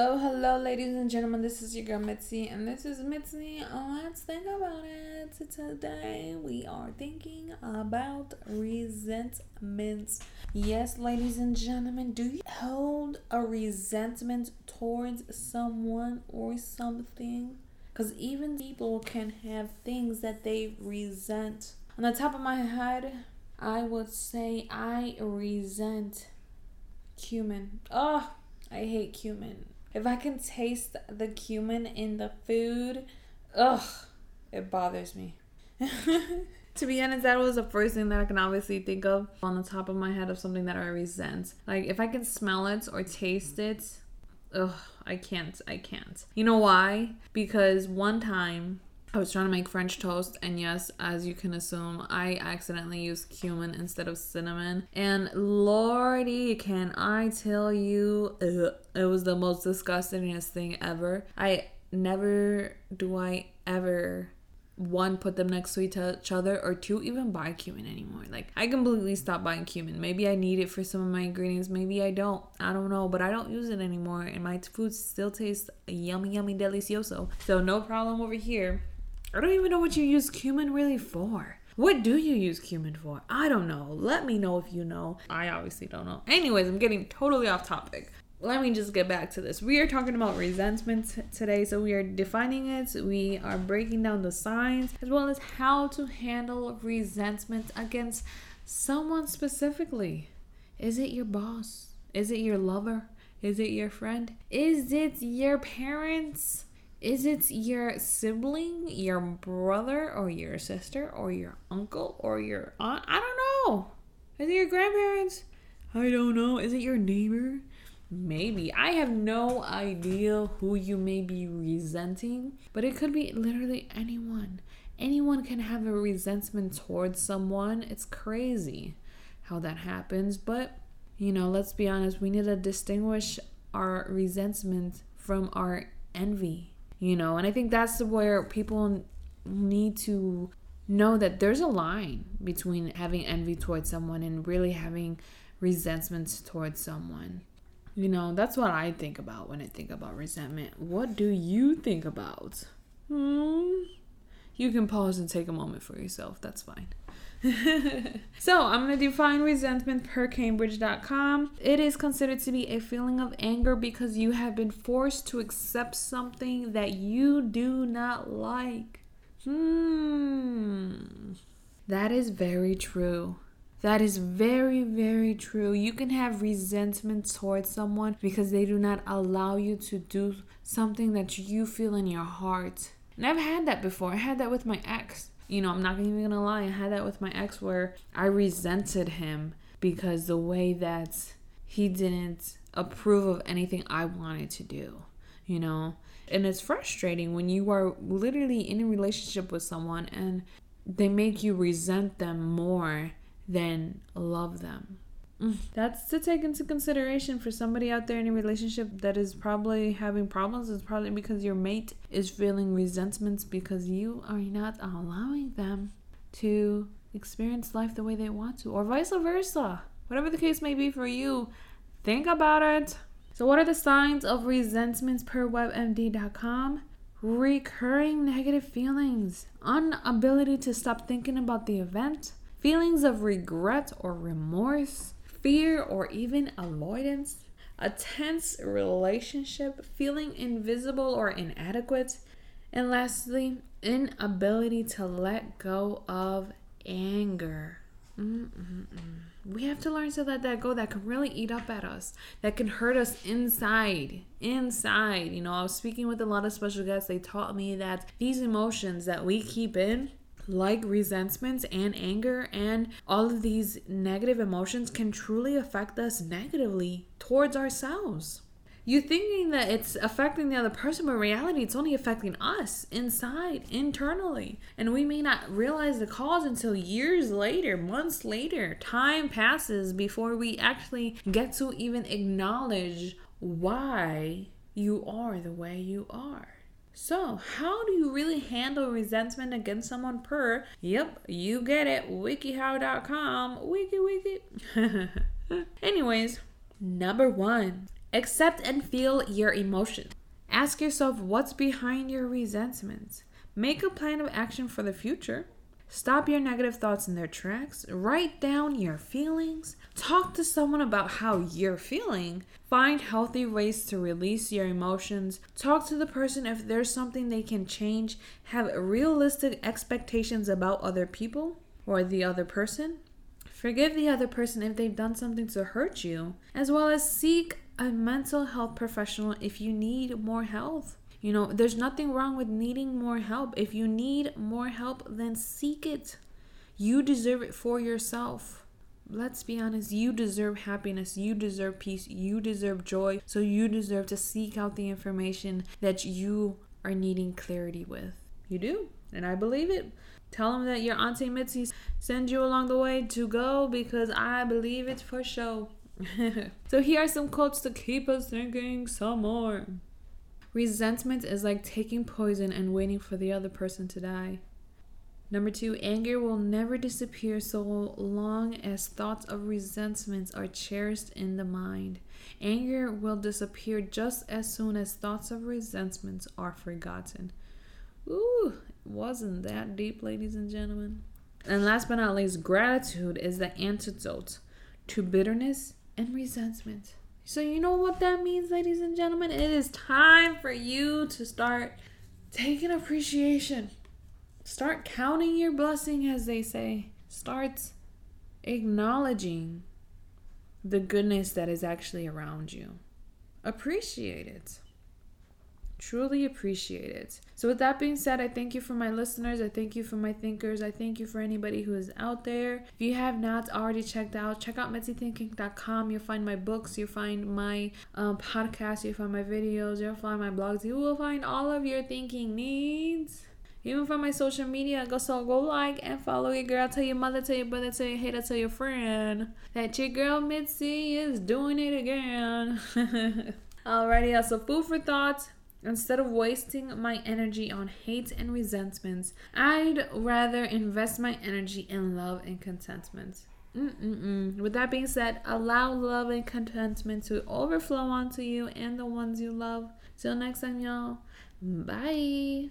Hello, hello, ladies and gentlemen. This is your girl Mitzi, and this is Mitzi. Let's think about it. Today, we are thinking about resentments. Yes, ladies and gentlemen, do you hold a resentment towards someone or something? Because even people can have things that they resent. On the top of my head, I would say I resent cumin. Oh, I hate cumin. If I can taste the cumin in the food, ugh, it bothers me. to be honest, that was the first thing that I can obviously think of on the top of my head of something that I resent. Like if I can smell it or taste it, ugh, I can't. I can't. You know why? Because one time I was trying to make French toast, and yes, as you can assume, I accidentally used cumin instead of cinnamon. And lordy, can I tell you, ugh, it was the most disgustingest thing ever. I never do I ever one put them next to each other or two even buy cumin anymore. Like i completely stopped buying cumin. Maybe i need it for some of my ingredients maybe i don't. I don't know but i don't use it anymore and my food still tastes yummy yummy delicioso. So no problem over here I don't even know what you use cumin really for. What do you use cumin for? I don't know. Let me know if you know. I obviously don't know. Anyways, I'm getting totally off topic. Let me just get back to this. We are talking about resentment today, so we are defining it. We are breaking down the signs as well as how to handle resentment against someone specifically. Is it your boss? Is it your lover? Is it your friend? Is it your parents? Is it your sibling, your brother, or your sister, or your uncle, or your aunt? I don't know. Is it your grandparents? I don't know. Is it your neighbor? Maybe. I have no idea who you may be resenting, but it could be literally anyone. Anyone can have a resentment towards someone. It's crazy how that happens, but you know, let's be honest, we need to distinguish our resentment from our envy you know? And i think that's where people need to know that there's a line between having envy towards someone and really having resentment towards someone. You know that's what i think about when i think about resentment. What do you think about? Hmm? you can pause and take a moment for yourself. That's fine so I'm going to define resentment per Cambridge.com. It is considered to be a feeling of anger because you have been forced to accept something that you do not like. Hmm. That is very true. That is very, very true. You can have resentment towards someone because they do not allow you to do something that you feel in your heart. And I've had that before. I had that with my ex you know, I'm not even gonna lie, I had that with my ex where I resented him because the way that he didn't approve of anything I wanted to do, you know? And it's frustrating when you are literally in a relationship with someone and they make you resent them more than love them. Mm. That's to take into consideration for somebody out there in a relationship that is probably having problems. It's probably because your mate is feeling resentments because you are not allowing them to experience life the way they want to, or vice versa. Whatever the case may be for you, think about it. So, what are the signs of resentments per WebMD.com? Recurring negative feelings, inability to stop thinking about the event, feelings of regret or remorse, fear or even avoidance, a tense relationship, feeling invisible or inadequate, and lastly, inability to let go of anger. Mm-mm-mm. We have to learn to let that go. That can really eat up at us. That can hurt us inside. Inside. You know, I was speaking with a lot of special guests. They taught me that these emotions that we keep in, like resentments and anger and all of these negative emotions can truly affect us negatively towards ourselves. You thinking that it's affecting the other person, but reality it's only affecting us inside, internally. And we may not realize the cause until years later, months later. Time passes before we actually get to even acknowledge why you are the way you are. So, how do you really handle resentment against someone per, yep, you get it, wikihow.com, wiki wiki. Anyways, number one, Accept and feel your emotions. Ask yourself what's behind your resentments. Make a plan of action for the future. Stop your negative thoughts in their tracks. Write down your feelings. Talk to someone about how you're feeling. Find healthy ways to release your emotions. Talk to the person if there's something they can change. Have realistic expectations about other people or the other person. Forgive the other person if they've done something to hurt you, as well as seek a mental health professional if you need more help. You know, there's nothing wrong with needing more help. If you need more help, then seek it. You deserve it for yourself. Let's be honest, you deserve happiness, you deserve peace, you deserve joy. So you deserve to seek out the information that you are needing clarity with. You do, and I believe it. Tell them that your Auntie Mitzi sends you along the way to go because I believe it for sure. so here are some quotes to keep us thinking some more. Resentment is like taking poison and waiting for the other person to die. Number two, anger will never disappear so long as thoughts of resentment are cherished in the mind. Anger will disappear just as soon as thoughts of resentment are forgotten. Ooh, wasn't that deep, ladies and gentlemen? And last but not least, gratitude is the antidote to bitterness and resentment. So, you know what that means, ladies and gentlemen? It is time for you to start taking appreciation. Start counting your blessing, as they say. Start acknowledging the goodness that is actually around you. Appreciate it. Truly appreciate it. So, with that being said, I thank you for my listeners. I thank you for my thinkers. I thank you for anybody who is out there. If you have not already checked out, check out MitziThinking.com. You'll find my books, you'll find my um, podcast, you'll find my videos, you'll find my blogs. You will find all of your thinking needs. Even from my social media, go so go like and follow your girl. Tell your mother, tell your brother, tell your hater, tell your friend that your girl Mitzi is doing it again. Alrighty, so food for thought. Instead of wasting my energy on hate and resentments, I'd rather invest my energy in love and contentment. Mm-mm-mm. With that being said, allow love and contentment to overflow onto you and the ones you love. Till next time, y'all. Bye.